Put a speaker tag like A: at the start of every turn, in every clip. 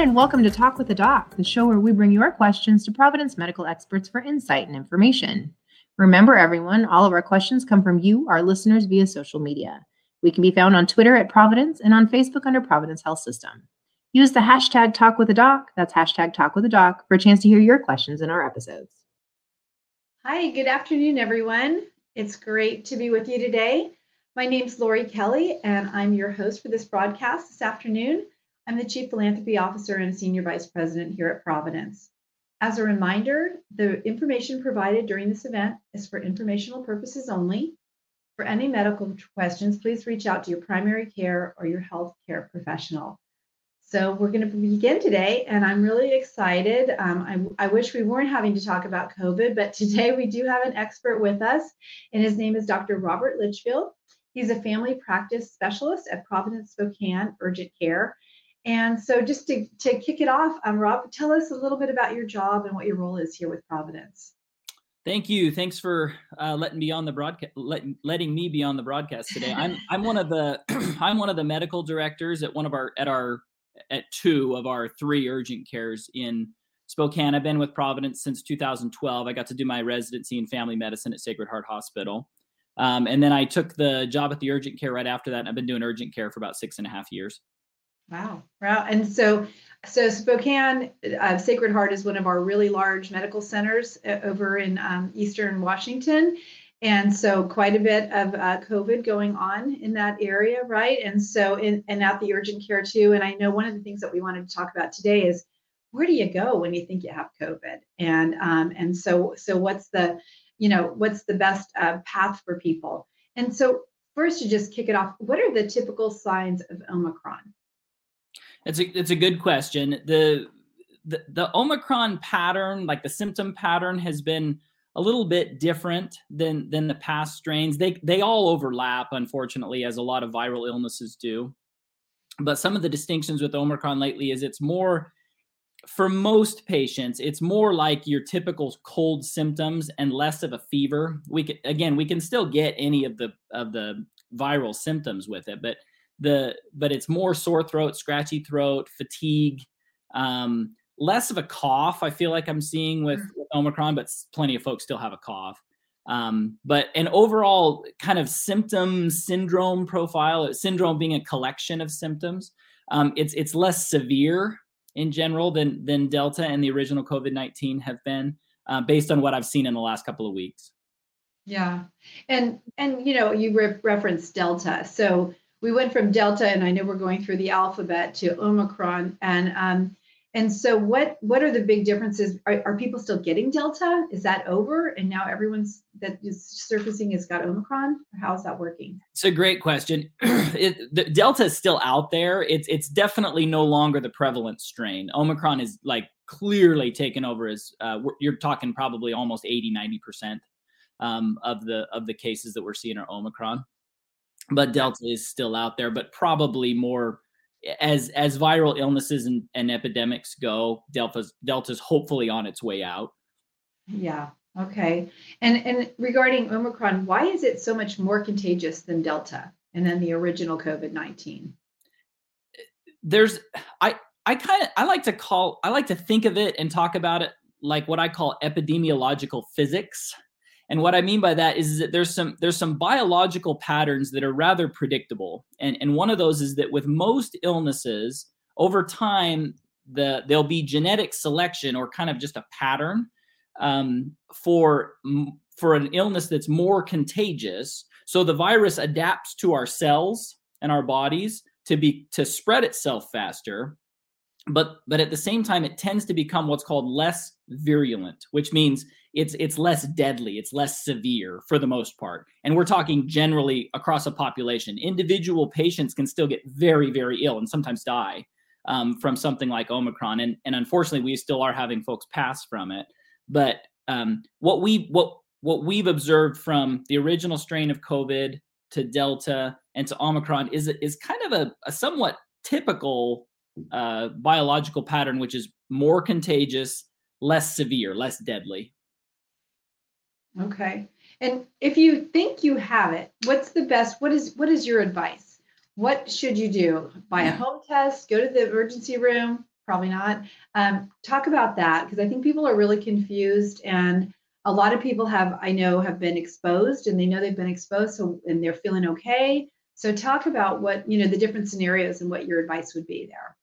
A: Everyone, and welcome to Talk with the Doc, the show where we bring your questions to Providence medical experts for insight and information. Remember, everyone, all of our questions come from you, our listeners, via social media. We can be found on Twitter at Providence and on Facebook under Providence Health System. Use the hashtag Talk with the Doc, that's hashtag Talk with the Doc, for a chance to hear your questions in our episodes.
B: Hi, good afternoon, everyone. It's great to be with you today. My name's Laurie Kelley, and I'm your host for this broadcast this afternoon. I'm the Chief Philanthropy Officer and Senior Vice President here at Providence. As a reminder, the information provided during this event is for informational purposes only. For any medical questions, please reach out to your primary care or your health care professional. So we're going to begin today, and I'm really excited. Um, I, I, wish we weren't having to talk about COVID, but today we do have an expert with us, and his name is Dr. Robert Litchfield. He's a family practice specialist at Providence Spokane Urgent Care, and so, just to, to kick it off, um, Rob, tell us a little bit about your job and what your role is here with Providence.
C: Thank you. Thanks for uh, letting me on the broadcast. Let, letting me be on the broadcast today. I'm I'm one of the I'm one of the medical directors at one of our at our at two of our three urgent cares in Spokane. I've been with Providence since 2012. I got to do my residency in family medicine at Sacred Heart Hospital. Um, and then I took the job at the urgent care right after that. And I've been doing urgent care for about six and a half years.
B: Wow. Wow. And so, so Spokane uh, Sacred Heart is one of our really large medical centers uh, over in um, Eastern Washington. And so quite a bit of uh, COVID going on in that area, right? And so, in, and at the urgent care too. And I know one of the things that we wanted to talk about today is where do you go when you think you have COVID? And um, and so, so what's the, you know, what's the best uh, path for people? And so, first to just kick it off, what are the typical signs of Omicron?
C: It's a it's a good question. The the the Omicron pattern, like the symptom pattern, has been a little bit different than than the past strains. They they all overlap, unfortunately, as a lot of viral illnesses do. But some of the distinctions with Omicron lately is it's more for most patients, it's more like your typical cold symptoms and less of a fever. We can again, we can still get any of the of the viral symptoms with it, but the but it's more sore throat, scratchy throat, fatigue, um, less of a cough. I feel like I'm seeing with, mm. with Omicron, but plenty of folks still have a cough. Um, but an overall kind of symptom syndrome profile, syndrome being a collection of symptoms, um, it's it's less severe in general than than Delta and the original COVID nineteen have been, uh, based on what I've seen in the last couple of weeks.
B: Yeah, and and you know you re- referenced Delta, so we went from Delta, and I know we're going through the alphabet to Omicron, and um, and so what what are the big differences? Are, are people still getting Delta? Is that over, and now everyone's that is surfacing has got Omicron? How is that working?
C: It's a great question. it, the Delta is still out there. It's it's definitely no longer the prevalent strain. Omicron is like clearly taken over as uh, you're talking probably almost 80 90 percent um, of the of the cases that we're seeing are Omicron but Delta is still out there, but probably more as as viral illnesses and, and epidemics go. Delta's Delta's hopefully on its way out.
B: Yeah. Okay. And and regarding Omicron, why is it so much more contagious than Delta and then the original COVID nineteen?
C: There's I I kind of I like to call I like to think of it and talk about it like what I call epidemiological physics. And what I mean by that is that there's some there's some biological patterns that are rather predictable. And, and one of those is that with most illnesses, over time, the there'll be genetic selection or kind of just a pattern um, for for an illness that's more contagious. So the virus adapts to our cells and our bodies to be to spread itself faster but but at the same time it tends to become what's called less virulent which means it's it's less deadly it's less severe for the most part. And we're talking generally across a population. Individual patients can still get very very ill and sometimes die um, from something like omicron and and unfortunately we still are having folks pass from it. But um, what we what what we've observed from the original strain of covid to delta and to omicron is is kind of a, a somewhat typical uh, biological pattern which is more contagious less severe less deadly
B: Okay. And if you think you have it, what's the best? What is what is your advice? what should you do? Buy a home test, go to the emergency room? Probably not. Um, talk about that because I think people are really confused and a lot of people have, I know, have been exposed and they know they've been exposed so and they're feeling okay. So talk about what, you know, the different scenarios and what your advice would be there.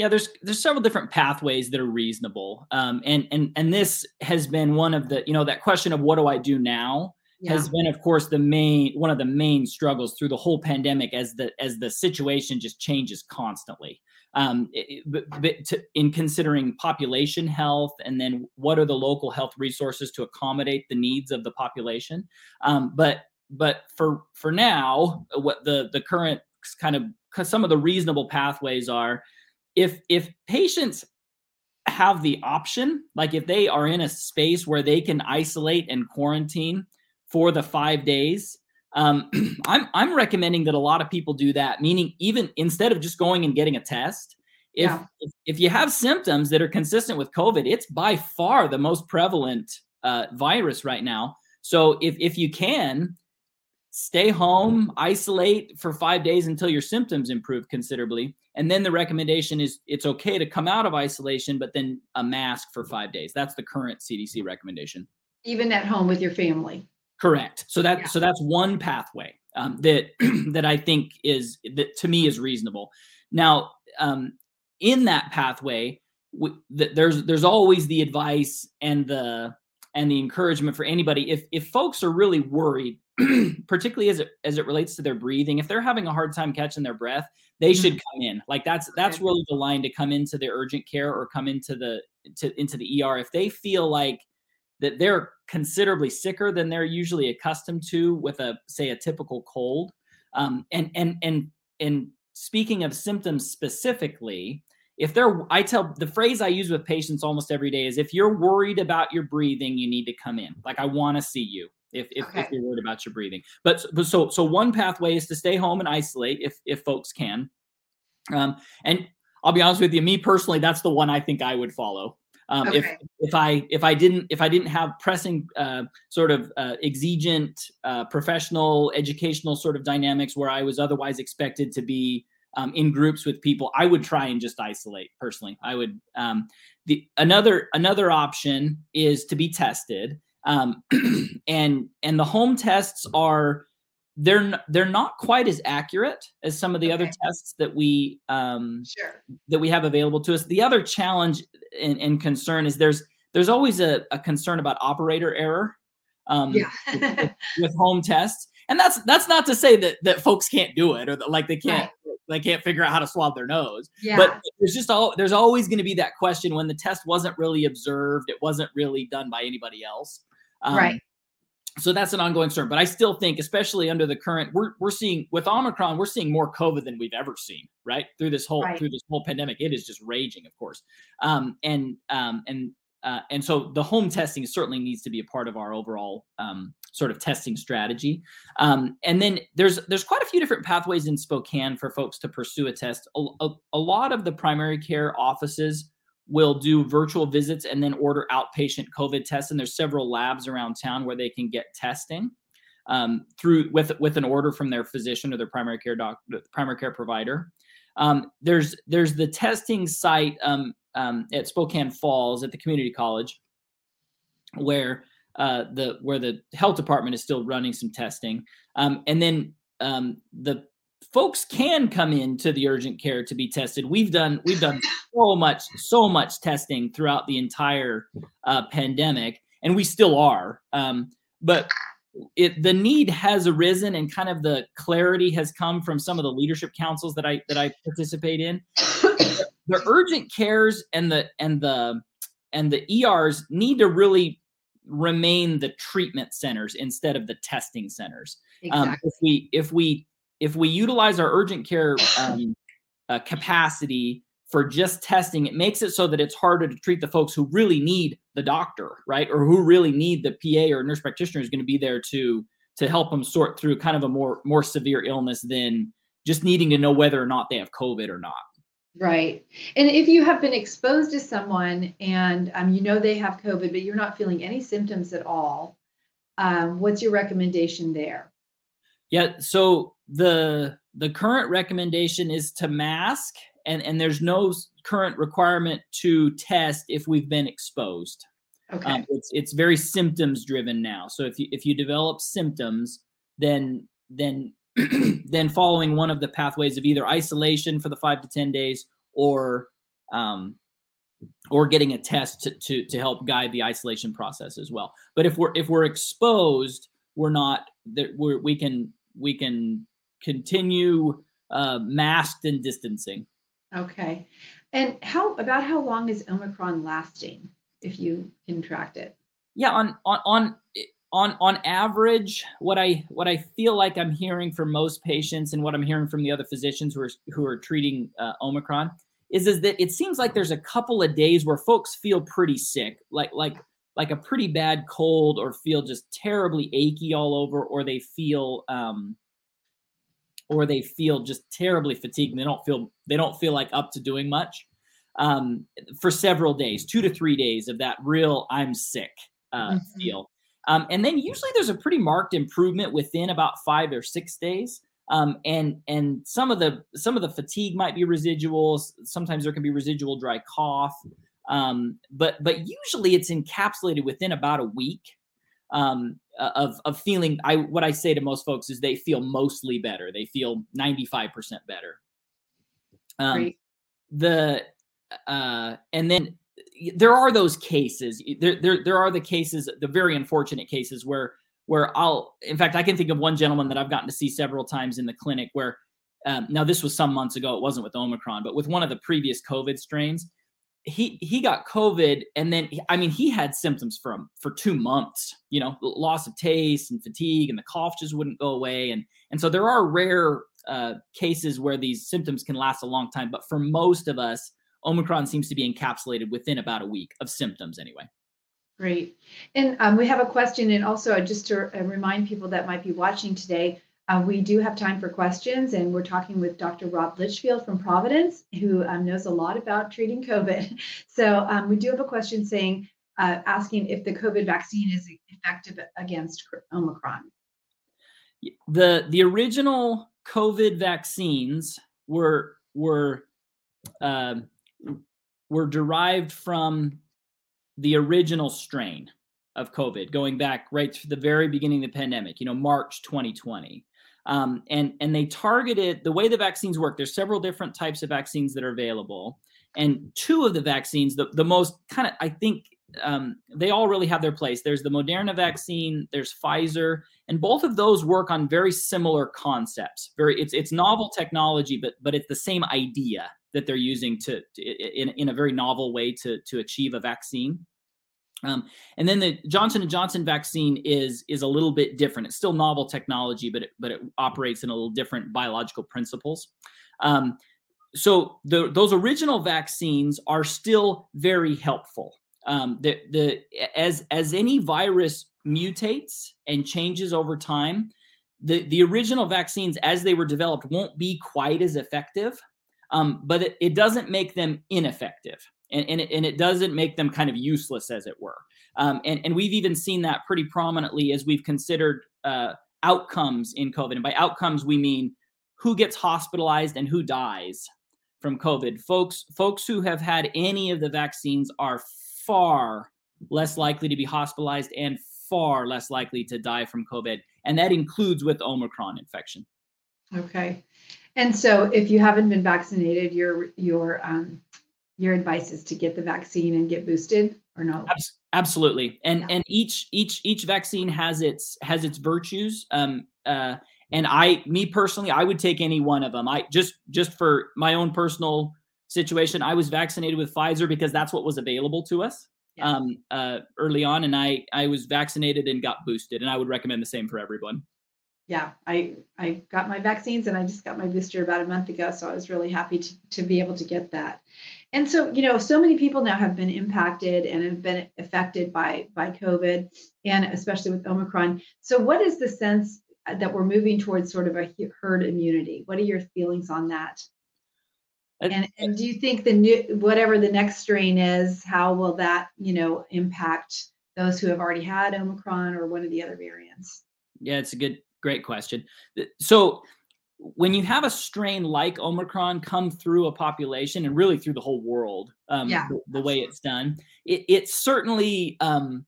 C: Yeah, there's there's several different pathways that are reasonable, um, and and and this has been one of the you know that question of what do I do now yeah. has been, of course, the main one of the main struggles through the whole pandemic as the as the situation just changes constantly. Um, it, but, but to, in considering population health and then what are the local health resources to accommodate the needs of the population. Um, but but for for now, what the the current kind of some of the reasonable pathways are, if if patients have the option, like if they are in a space where they can isolate and quarantine for the five days. Um, I'm I'm recommending that a lot of people do that. Meaning, even instead of just going and getting a test, if, yeah. if, if you have symptoms that are consistent with COVID, it's by far the most prevalent uh, virus right now. So if if you can stay home, isolate for five days until your symptoms improve considerably, and then the recommendation is it's okay to come out of isolation, but then a mask for five days. That's the current CDC recommendation.
B: Even at home with your family.
C: Correct. So that yeah. so that's one pathway um, that that I think is that to me is reasonable. Now, um, in that pathway, w- th- there's there's always the advice and the and the encouragement for anybody if if folks are really worried particularly as it as it relates to their breathing if they're having a hard time catching their breath they mm-hmm. should come in. Like that's that's really the line to come into the urgent care or come into the to into the ER if they feel like that they're considerably sicker than they're usually accustomed to with a say a typical cold um, and and and and speaking of symptoms specifically if they're i tell the phrase i use with patients almost every day is if you're worried about your breathing you need to come in. Like i want to see you if, if, okay. if, you're worried about your breathing but, but so so one pathway is to stay home and isolate if if folks can um, and i'll be honest with you me personally that's the one i think i would follow um, okay. If if I if I didn't if I didn't have pressing uh, sort of uh, exigent uh, professional educational sort of dynamics where I was otherwise expected to be um, in groups with people, I would try and just isolate personally. I would. Um, the another another option is to be tested, um, and and the home tests are they're they're not quite as accurate as some of the okay. other tests that we um, sure. that we have available to us. The other challenge and, and concern is there's there's always a, a concern about operator error um, yeah. with, with, home tests, and that's that's not to say that that folks can't do it or that, like they can't right. they can't figure out how to swab their nose. Yeah. But there's just all there's always going to be that question when the test wasn't really observed, it wasn't really done by anybody else.
B: Um, right
C: so that's an ongoing concern. But I still think, especially under the current, we're we're seeing with Omicron, we're seeing more COVID than we've ever seen, right? Through this whole right. through this whole pandemic, it is just raging, of course. Um, and um, and uh, and so the home testing certainly needs to be a part of our overall um, sort of testing strategy. Um, and then there's there's quite a few different pathways in Spokane for folks to pursue a test. A, a, a lot of the primary care offices will do virtual visits and then order outpatient COVID tests. And there's several labs around town where they can get testing um, through with with an order from their physician or their primary care doc, primary care provider. Um, there's there's the testing site um, um at Spokane Falls at the community college, where uh, the where the health department is still running some testing, um, and then um, the folks can come in to the urgent care to be tested. We've done we've done so much so much testing throughout the entire uh, pandemic, and we still are. Um, but it the need has arisen, and kind of the clarity has come from some of the leadership councils that I that I participate in. the urgent cares and the and the and the ERs need to really remain the treatment centers instead of the testing centers. Exactly. Um, if we if we if we utilize our urgent care um, uh, capacity for just testing, it makes it so that it's harder to treat the folks who really need the doctor, right, or who really need the PA or nurse practitioner is going to be there to to help them sort through kind of a more more severe illness than just needing to know whether or not they have COVID or not.
B: Right. And if you have been exposed to someone and um, you know they have COVID, but you're not feeling any symptoms at all, um, what's your recommendation there?
C: Yeah. So the the current recommendation is to mask, and and there's no current requirement to test if we've been exposed.
B: Okay.
C: Um, it's it's very symptoms driven now. So if you if you develop symptoms, then then then following one of the pathways of either isolation for the five to ten days or um, or getting a test to, to to help guide the isolation process as well. But if we're if we're exposed, we're not that we're we can we can continue uh, masked and distancing.
B: Okay. And how about how long is Omicron lasting if you contract it?
C: Yeah, on on on on on average, what I what I feel like I'm hearing from most patients and what I'm hearing from the other physicians who are who are treating uh, Omicron is is that it seems like there's a couple of days where folks feel pretty sick, like like like a pretty bad cold, or feel just terribly achy all over, or they feel um, or they feel just terribly fatigued. And they don't feel they don't feel like up to doing much um, for several days, two to three days of that real I'm sick uh, mm-hmm. feel. Um, and then usually there's a pretty marked improvement within about five or six days. Um, and and some of the some of the fatigue might be residuals. Sometimes there can be residual dry cough, um, but but usually it's encapsulated within about a week um, of of feeling. I what I say to most folks is they feel mostly better. They feel ninety five percent better. Um, the uh, and then there are those cases. There, there there are the cases, the very unfortunate cases where where I'll, in fact, I can think of one gentleman that I've gotten to see several times in the clinic where, um, now this was some months ago, it wasn't with Omicron, but with one of the previous COVID strains, he he got COVID and then I mean he had symptoms from for two months, you know, loss of taste and fatigue, and the cough just wouldn't go away, and and so there are rare uh, cases where these symptoms can last a long time, but for most of us, Omicron seems to be encapsulated within about a week of symptoms anyway.
B: Great. And um, we have a question, and also just to uh, remind people that might be watching today, uh, we do have time for questions, and we're talking with Dr. Rob Litchfield from Providence, who um, knows a lot about treating COVID. So um, we do have a question saying, uh, asking if the COVID vaccine is effective against Omicron.
C: The the original COVID vaccines were were uh, were derived from the original strain of COVID, going back right to the very beginning of the pandemic, you know, March 2020. Um, and and they targeted the way the vaccines work. There's several different types of vaccines that are available, and two of the vaccines, the the most kind of I think um, they all really have their place. There's the Moderna vaccine, there's Pfizer, and both of those work on very similar concepts. Very, it's it's novel technology, but but it's the same idea that they're using to, to in in a very novel way to to achieve a vaccine. Um, and then the Johnson and Johnson vaccine is is a little bit different. It's still novel technology, but it, but it operates in a little different biological principles. Um, so the, those original vaccines are still very helpful. Um, the, the as as any virus mutates and changes over time, the the original vaccines as they were developed won't be quite as effective, um, but it, it doesn't make them ineffective and, and, it, and it doesn't make them kind of useless, as it were. Um, and, and we've even seen that pretty prominently as we've considered uh, outcomes in COVID. And by outcomes, we mean who gets hospitalized and who dies from COVID. Folks, folks who have had any of the vaccines are far less likely to be hospitalized and far less likely to die from COVID. And that includes with Omicron infection.
B: Okay. And so if you haven't been vaccinated, your your um, your advice is to get the vaccine and get boosted or no?
C: Absolutely. And yeah. and each each each vaccine has its has its virtues. Um uh and i me personally i would take any one of them. I just just for my own personal situation i was vaccinated with pfizer because that's what was available to us yeah. um uh early on. And i i was vaccinated and got boosted. And i would recommend the same for everyone.
B: Yeah, I I got my vaccines and I just got my booster about a month ago, so I was really happy to to be able to get that. And so, you know, so many people now have been impacted and have been affected by by COVID, and especially with Omicron. So, what is the sense that we're moving towards sort of a herd immunity? What are your feelings on that? And, and do you think the new whatever the next strain is, how will that you know impact those who have already had Omicron or one of the other variants?
C: Yeah, it's a good great question. So when you have a strain like Omicron come through a population and really through the whole world, um, yeah, the, the way it's done, it, it certainly um,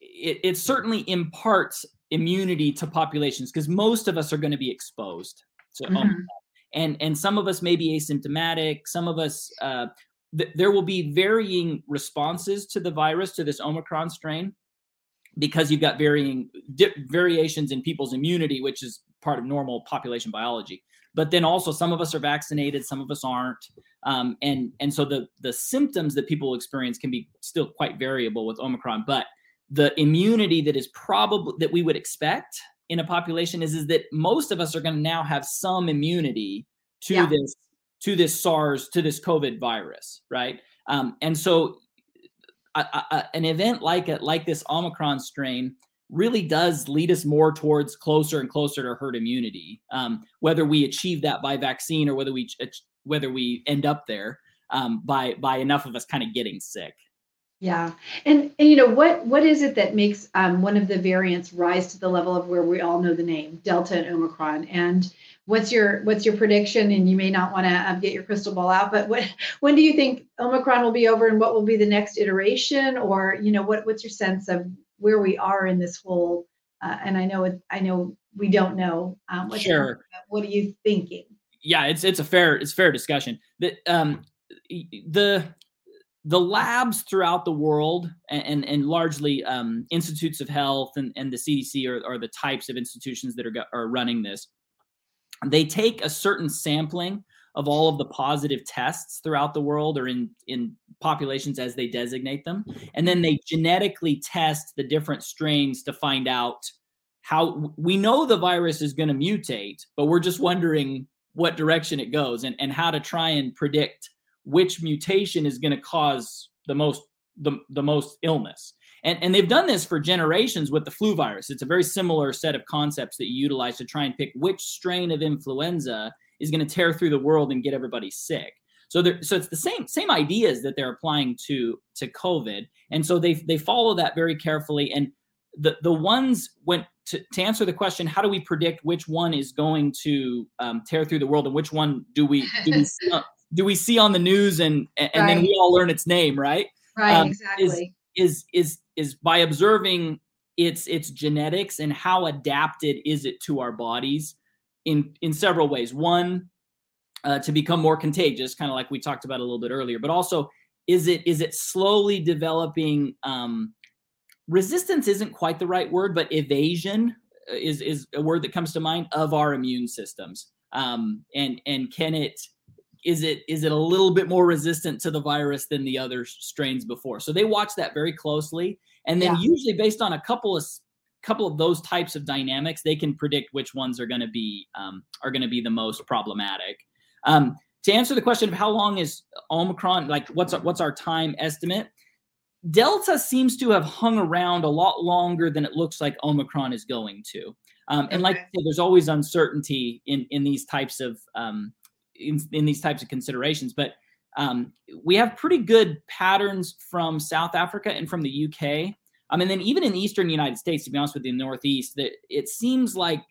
C: it, it certainly imparts immunity to populations because most of us are going to be exposed to mm-hmm. Omicron. and and some of us may be asymptomatic. Some of us uh, th- there will be varying responses to the virus to this Omicron strain because you've got varying di- variations in people's immunity, which is part of normal population biology. But then also some of us are vaccinated, some of us aren't, um, and and so the the symptoms that people experience can be still quite variable with Omicron. But the immunity that is probably that we would expect in a population is is that most of us are going to now have some immunity to yeah. this to this SARS to this COVID virus, right? Um, and so an event like it, like this Omicron strain, really does lead us more towards closer and closer to herd immunity. Um, whether we achieve that by vaccine or whether we whether we end up there um, by by enough of us kind of getting sick.
B: Yeah, and and you know what what is it that makes um, one of the variants rise to the level of where we all know the name Delta and Omicron? And what's your what's your prediction? And you may not want to um, get your crystal ball out, but what when do you think Omicron will be over, and what will be the next iteration? Or you know what what's your sense of where we are in this whole? Uh, and I know it, I know we don't know. Um,
C: sure.
B: What are you thinking?
C: Yeah, it's it's a fair it's fair discussion. The um the the labs throughout the world and, and, and largely um, institutes of health and, and the CDC are, are the types of institutions that are, are running this. They take a certain sampling of all of the positive tests throughout the world or in, in populations as they designate them. And then they genetically test the different strains to find out how we know the virus is going to mutate, but we're just wondering what direction it goes and, and how to try and predict which mutation is going to cause the most the, the most illness. And, and they've done this for generations with the flu virus. It's a very similar set of concepts that you utilize to try and pick which strain of influenza is going to tear through the world and get everybody sick. So there, so it's the same same ideas that they're applying to to COVID, and so they they follow that very carefully. And the the ones went to, to answer the question, how do we predict which one is going to um, tear through the world, and which one do we do we see, do we see on the news and and right. then we all learn its name, right?
B: Right, um, exactly.
C: Is, is is is by observing its its genetics and how adapted is it to our bodies in in several ways. One, uh, to become more contagious, kind of like we talked about a little bit earlier, but also is it is it slowly developing um, resistance isn't quite the right word, but evasion uh, is is a word that comes to mind of our immune systems. Um, and and can it is it is it a little bit more resistant to the virus than the other strains before so they watch that very closely and then yeah. usually based on a couple of couple of those types of dynamics they can predict which ones are going to be um, are going to be the most problematic um, to answer the question of how long is omicron like what's our, what's our time estimate delta seems to have hung around a lot longer than it looks like omicron is going to um, and like there's always uncertainty in in these types of um, in, in these types of considerations. But um, we have pretty good patterns from South Africa and from the UK. Um, and then even in the Eastern United States, to be honest with you, Northeast, that it seems like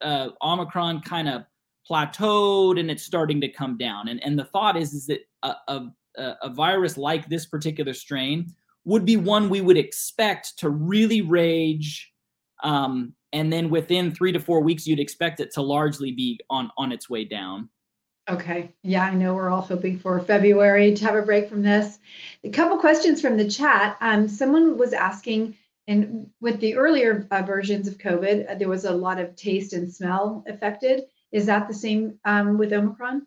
C: uh, Omicron kind of plateaued and it's starting to come down. And and the thought is is that a, a, a virus like this particular strain would be one we would expect to really rage um, and then within three to four weeks you'd expect it to largely be on on its way down
B: okay yeah i know we're all hoping for february to have a break from this. A couple questions from the chat. Um, someone was asking and with the earlier uh, versions of covid uh, there was a lot of taste and smell affected. Is that the same um, with omicron?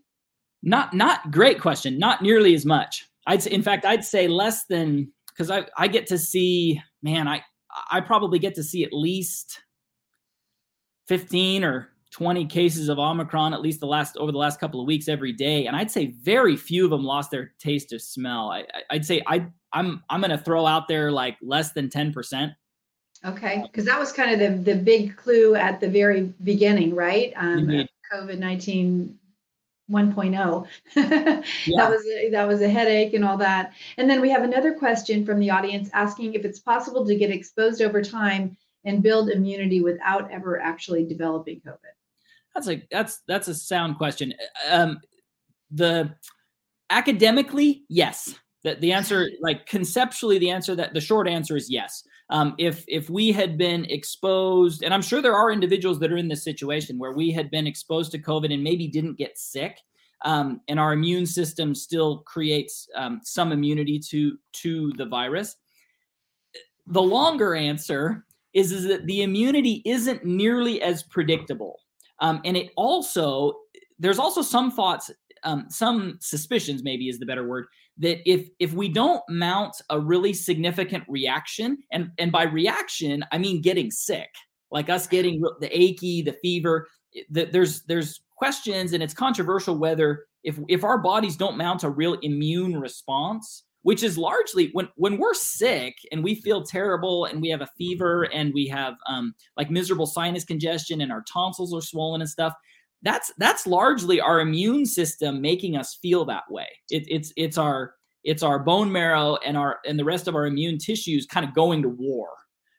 C: Not not great question. Not nearly as much. I'd in fact i'd say less than because i i get to see man i i probably get to see at least 15 or 20 cases of Omicron, at least the last over the last couple of weeks every day. And I'd say very few of them lost their taste or smell. I, would say I I'm I'm gonna throw out there like less than 10%.
B: Okay, because that was kind of the the big clue at the very beginning, right? Um, COVID 19 1.0. yeah. That was a, that was a headache and all that. And then we have another question from the audience asking if it's possible to get exposed over time and build immunity without ever actually developing COVID?
C: That's a that's that's a sound question. Um, the academically, yes. The, the answer, like conceptually, the answer that the short answer is yes. Um, if if we had been exposed, and I'm sure there are individuals that are in this situation where we had been exposed to COVID and maybe didn't get sick, um, and our immune system still creates um, some immunity to to the virus. The longer answer is, is that the immunity isn't nearly as predictable, um, and it also there's also some thoughts, um, some suspicions, maybe is the better word, that if if we don't mount a really significant reaction, and and by reaction I mean getting sick, like us getting the achy, the fever, that there's there's questions and it's controversial whether if if our bodies don't mount a real immune response which is largely when when we're sick and we feel terrible and we have a fever and we have um, like miserable sinus congestion and our tonsils are swollen and stuff that's that's largely our immune system making us feel that way it, it's it's our it's our bone marrow and our and the rest of our immune tissues kind of going to war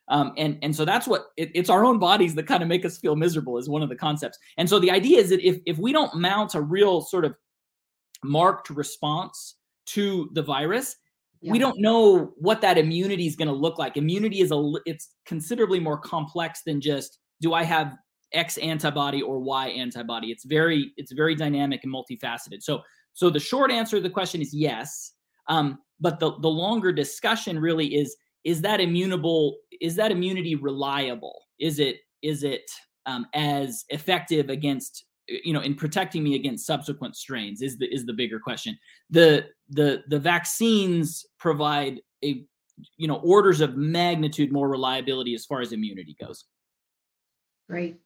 C: um, and and so that's what it, it's our own bodies that kind of make us feel miserable is one of the concepts. And so the idea is that if if we don't mount a real sort of marked response to the virus, yeah. we don't know what that immunity is going to look like. Immunity is a it's considerably more complex than just do I have X antibody or Y antibody. It's very it's very dynamic and multifaceted. So so the short answer to the question is yes. Um, but the the longer discussion really is is that immutable is that immunity reliable is it is it um, as effective against you know in protecting me against subsequent strains is the is the bigger question the the the vaccines provide a you know orders of magnitude more reliability as far as immunity goes.
B: Great.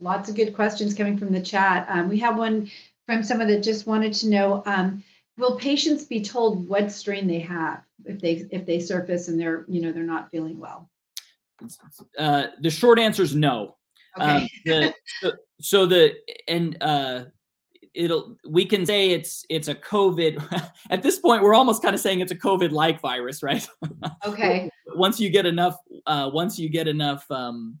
B: Lots of good questions coming from the chat. Um, we have one from someone that just wanted to know um, will patients be told what strain they have if they if they surface and they're you know they're not feeling well?
C: Uh, the short answer is no. Okay. Um, the, so, so, the and uh, it'll we can say it's it's a covid at this point we're almost kind of saying it's a covid like virus right
B: okay
C: once you get enough uh, once you get enough um,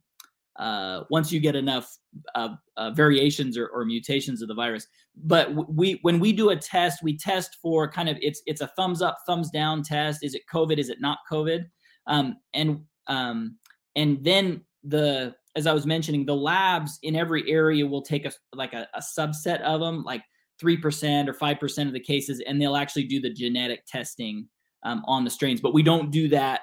C: uh, once you get enough uh, uh, variations or, or, mutations of the virus. But we, when we do a test, we test for kind of it's it's a thumbs up, thumbs down test. Is it COVID? Is it not COVID? Um, and um, and then the as I was mentioning, the labs in every area will take a like a, a subset of them, like three percent or five percent of the cases, and they'll actually do the genetic testing um, on the strains. But we don't do that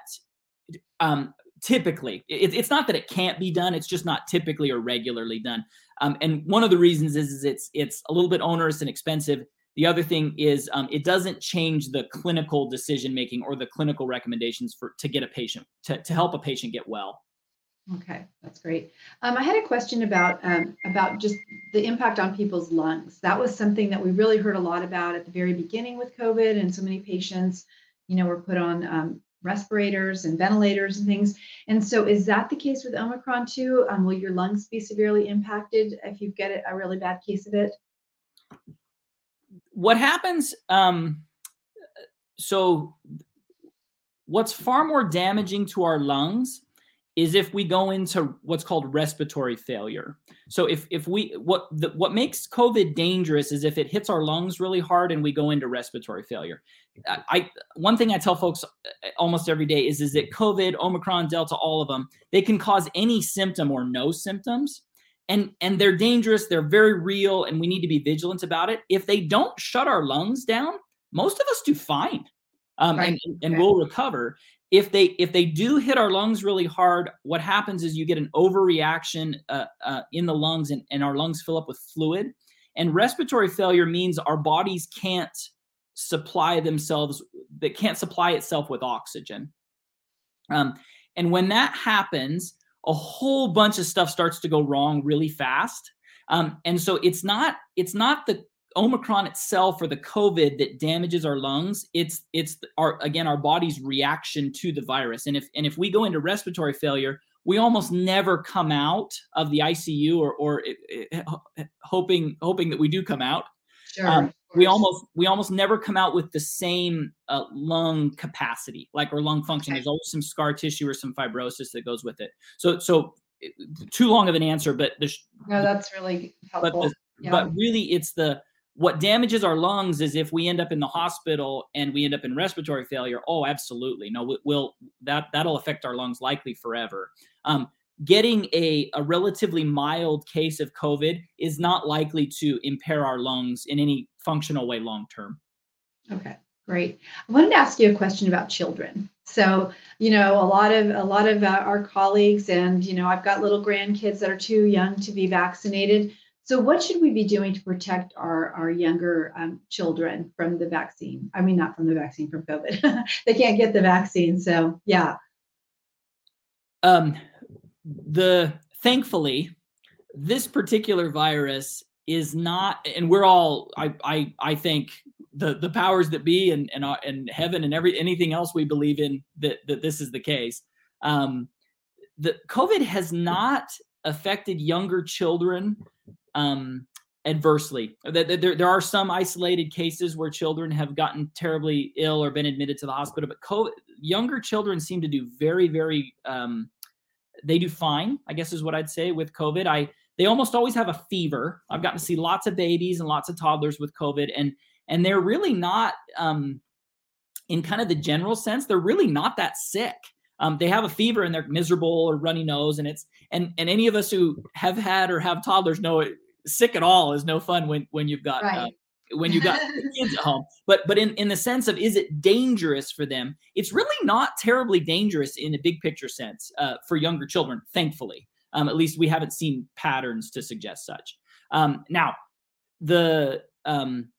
C: um, typically. It, it's not that it can't be done it's just not typically or regularly done. Um, and one of the reasons is, is it's it's a little bit onerous and expensive. The other thing is um, it doesn't change the clinical decision making or the clinical recommendations for to get a patient to, to help a patient get well
B: okay that's great um, i had a question about um, about just the impact on people's lungs that was something that we really heard a lot about at the very beginning with covid and so many patients you know were put on um, respirators and ventilators and things. And so, is that the case with Omicron too? Um, will your lungs be severely impacted if you get a really bad case of it?
C: What happens? Um, so, what's far more damaging to our lungs is if we go into what's called respiratory failure. So if if we what the, what makes COVID dangerous is if it hits our lungs really hard and we go into respiratory failure. I one thing I tell folks uh, almost every day is is that COVID, Omicron, Delta, all of them, they can cause any symptom or no symptoms. And, and they're dangerous, they're very real, and we need to be vigilant about it. If they don't shut our lungs down, most of us do fine. Um, right. and, and we'll recover if they if they do hit our lungs really hard what happens is you get an overreaction uh, uh, in the lungs and, and our lungs fill up with fluid. And respiratory failure means our bodies can't supply themselves that can't supply itself with oxygen. Um, and when that happens a whole bunch of stuff starts to go wrong really fast. Um, and so it's not it's not the Omicron itself or the COVID that damages our lungs, it's it's our again our body's reaction to the virus. And if and if we go into respiratory failure, we almost never come out of the ICU or or it, it, hoping hoping that we do come out. Sure. Um, we almost we almost never come out with the same uh, lung capacity like or lung function okay. there's always some scar tissue or some fibrosis that goes with it so so too long of an answer but there's
B: no that's really helpful
C: but, the, yeah. but really it's the what damages our lungs is if we end up in the hospital and we end up in respiratory failure oh absolutely no we'll that that'll affect our lungs likely forever um, getting a, a relatively mild case of COVID is not likely to impair our lungs in any functional way long term.
B: Okay, great. I wanted to ask you a question about children. So, you know, a lot of a lot of uh, our colleagues, and you know, I've got little grandkids that are too young to be vaccinated. So, what should we be doing to protect our our younger um, children from the vaccine? I mean, not from the vaccine, from COVID. they can't get the vaccine, so yeah.
C: Um, the thankfully this particular virus is not and we're all i i i think the the powers that be and and, uh, and heaven and every anything else we believe in that that this is the case um the covid has not affected younger children um adversely there, there, are some isolated cases where children have gotten terribly ill or been admitted to the hospital but COVID, younger children seem to do very very um they do fine, I guess is what I'd say with COVID. I they almost always have a fever. I've gotten to see lots of babies and lots of toddlers with COVID, and and they're really not, um, in kind of the general sense, they're really not that sick. Um, they have a fever and they're miserable or runny nose, and it's and and any of us who have had or have toddlers know it, sick at all is no fun when when you've got uh, right. uh, when you got kids at home. But but in, in the sense of is it dangerous for them? It's really not terribly dangerous in a big picture sense uh, for younger children, thankfully. Um, at least we haven't seen patterns to suggest such. Um, now, the um,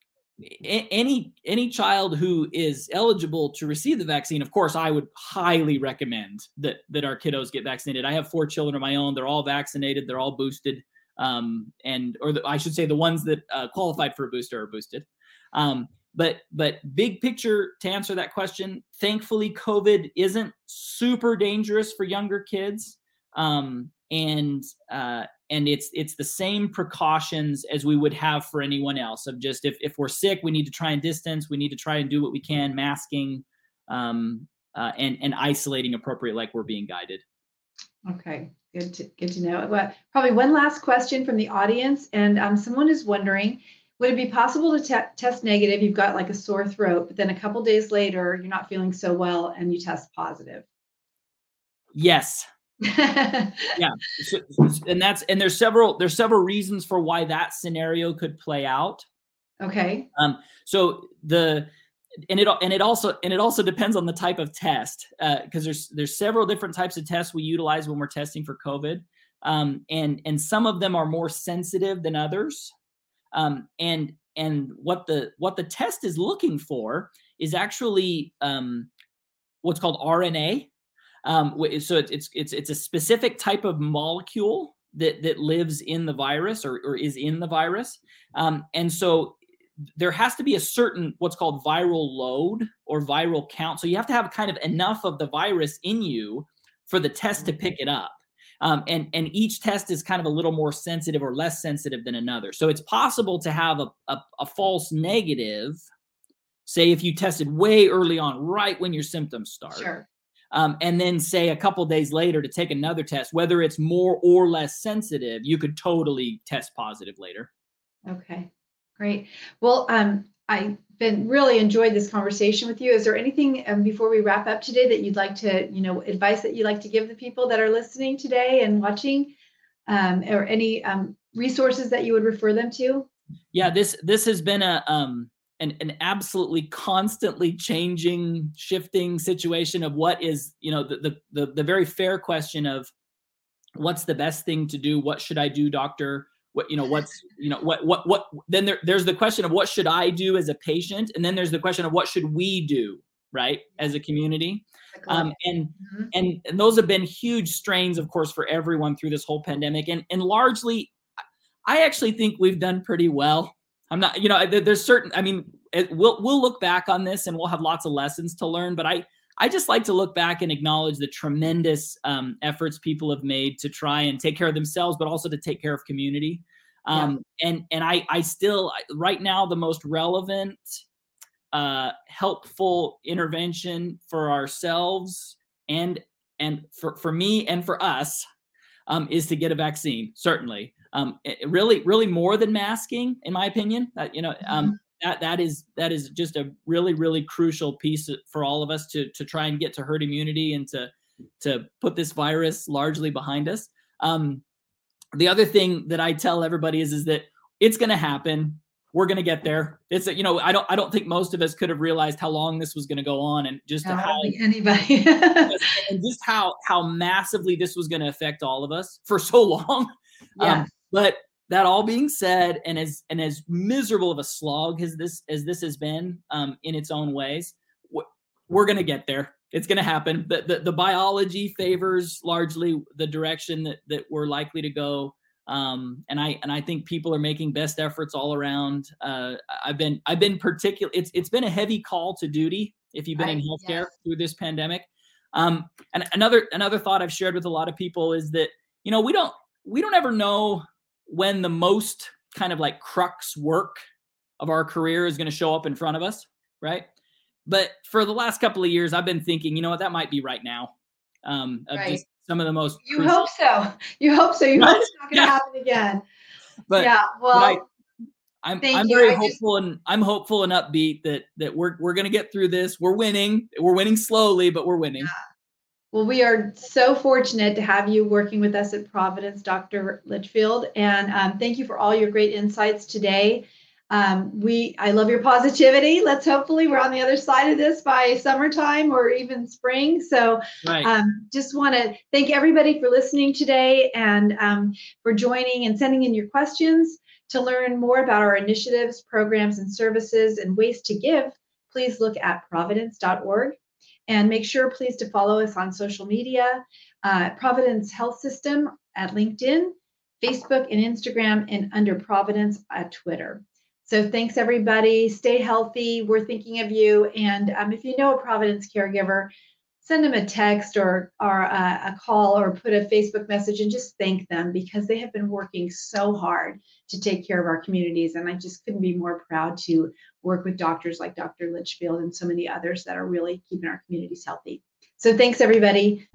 C: any any child who is eligible to receive the vaccine, of course, I would highly recommend that that our kiddos get vaccinated. I have four children of my own; they're all vaccinated, they're all boosted um, and or the, I should say the ones that uh, qualified for a booster are boosted. Um, but but big picture to answer that question, thankfully COVID isn't super dangerous for younger kids, um, and uh, and it's it's the same precautions as we would have for anyone else. Of just if if we're sick, we need to try and distance, we need to try and do what we can, masking, um, uh, and and isolating appropriate, like we're being guided.
B: Okay, good to good to know. Well, probably one last question from the audience, and um, someone is wondering, would it be possible to te- test negative? You've got like a sore throat, but then a couple days later, you're not feeling so well, and you test positive.
C: Yes. Yeah, so, and that's and there's several there's several reasons for why that scenario could play out.
B: Okay.
C: Um. So the and it and it also and it also depends on the type of test because uh, there's there's several different types of tests we utilize when we're testing for COVID, um, and and some of them are more sensitive than others, um, and and what the what the test is looking for is actually um, what's called RNA. Um, so it's it's it's it's a specific type of molecule that that lives in the virus or, or is in the virus, um, and so there has to be a certain what's called viral load or viral count. So you have to have kind of enough of the virus in you for the test to pick it up. Um, and and each test is kind of a little more sensitive or less sensitive than another. So it's possible to have a, a, a false negative, say if you tested way early on, right when your symptoms start.
B: Sure.
C: Um, and then say a couple days later to take another test, whether it's more or less sensitive, you could totally test positive later.
B: Okay. Great. Well, um, I've been really enjoyed this conversation with you. Is there anything um, before we wrap up today that you'd like to, you know, advice that you'd like to give the people that are listening today and watching, um, or any um, resources that you would refer them to?
C: Yeah, this this has been a um, an, an absolutely constantly changing, shifting situation of what is, you know, the, the the the very fair question of what's the best thing to do? What should I do, doctor? what you know what's you know what what what then there, there's the question of what should i do as a patient and then there's the question of what should we do right as a community um, and, mm-hmm. and and those have been huge strains of course for everyone through this whole pandemic and and largely i actually think we've done pretty well i'm not you know there's certain i mean it, we'll we'll look back on this and we'll have lots of lessons to learn but i I just like to look back and acknowledge the tremendous um, efforts people have made to try and take care of themselves, but also to take care of community. Um, yeah. and and I I still right now the most relevant, uh, helpful intervention for ourselves and and for for me and for us um, is to get a vaccine. Certainly, um, it, really really more than masking, in my opinion. Uh, you know, um, mm-hmm. that that is that is just a really really crucial piece for all of us to to try and get to herd immunity and to to put this virus largely behind us. Um, the other thing that I tell everybody is is that it's going to happen. We're going to get there. It's you know I don't I don't think most of us could have realized how long this was going to go on and just how
B: anybody
C: and just how how massively this was going to affect all of us for so long. Yeah. Um, but that all being said, and as and as miserable of a slog as this as this has been um, in its own ways, we're going to get there it's going to happen. The, the, the biology favors largely the direction that that we're likely to go. Um, and I and I think people are making best efforts all around. Uh, I've been I've been particular. It's it's been a heavy call to duty if you've been right, in healthcare yes. through this pandemic. Um, and another another thought I've shared with a lot of people is that you know we don't we don't ever know when the most kind of like crux work of our career is going to show up in front of us, right? But for the last couple of years, I've been thinking, you know what, that might be right now. Um, of right. just some of the most.
B: You crucial- hope so. You hope so. You hope it's not going to yeah. happen again. But yeah, well. But I,
C: I'm, I'm very hopeful just, and I'm hopeful and upbeat that that we're we're gonna get through this. We're winning. We're winning slowly, but we're winning.
B: Well, we are so fortunate to have you working with us at Providence, Dr. Litchfield, and um, thank you for all your great insights today. Um, we, I love your positivity. Let's hopefully we're on the other side of this by summertime or even spring. So, right. um, just want to thank everybody for listening today and um, for joining and sending in your questions. To learn more about our initiatives, programs, and services and ways to give, please look at providence.org and make sure, please, to follow us on social media, uh, Providence Health System at LinkedIn, Facebook, and Instagram, and under Providence at Twitter. So thanks everybody. Stay healthy. We're thinking of you. And um, if you know a Providence caregiver, send them a text or or a, a, call or put a Facebook message and just thank them because they have been working so hard to take care of our communities. And I just couldn't be more proud to work with doctors like Dr. Litchfield and so many others that are really keeping our communities healthy. So thanks everybody.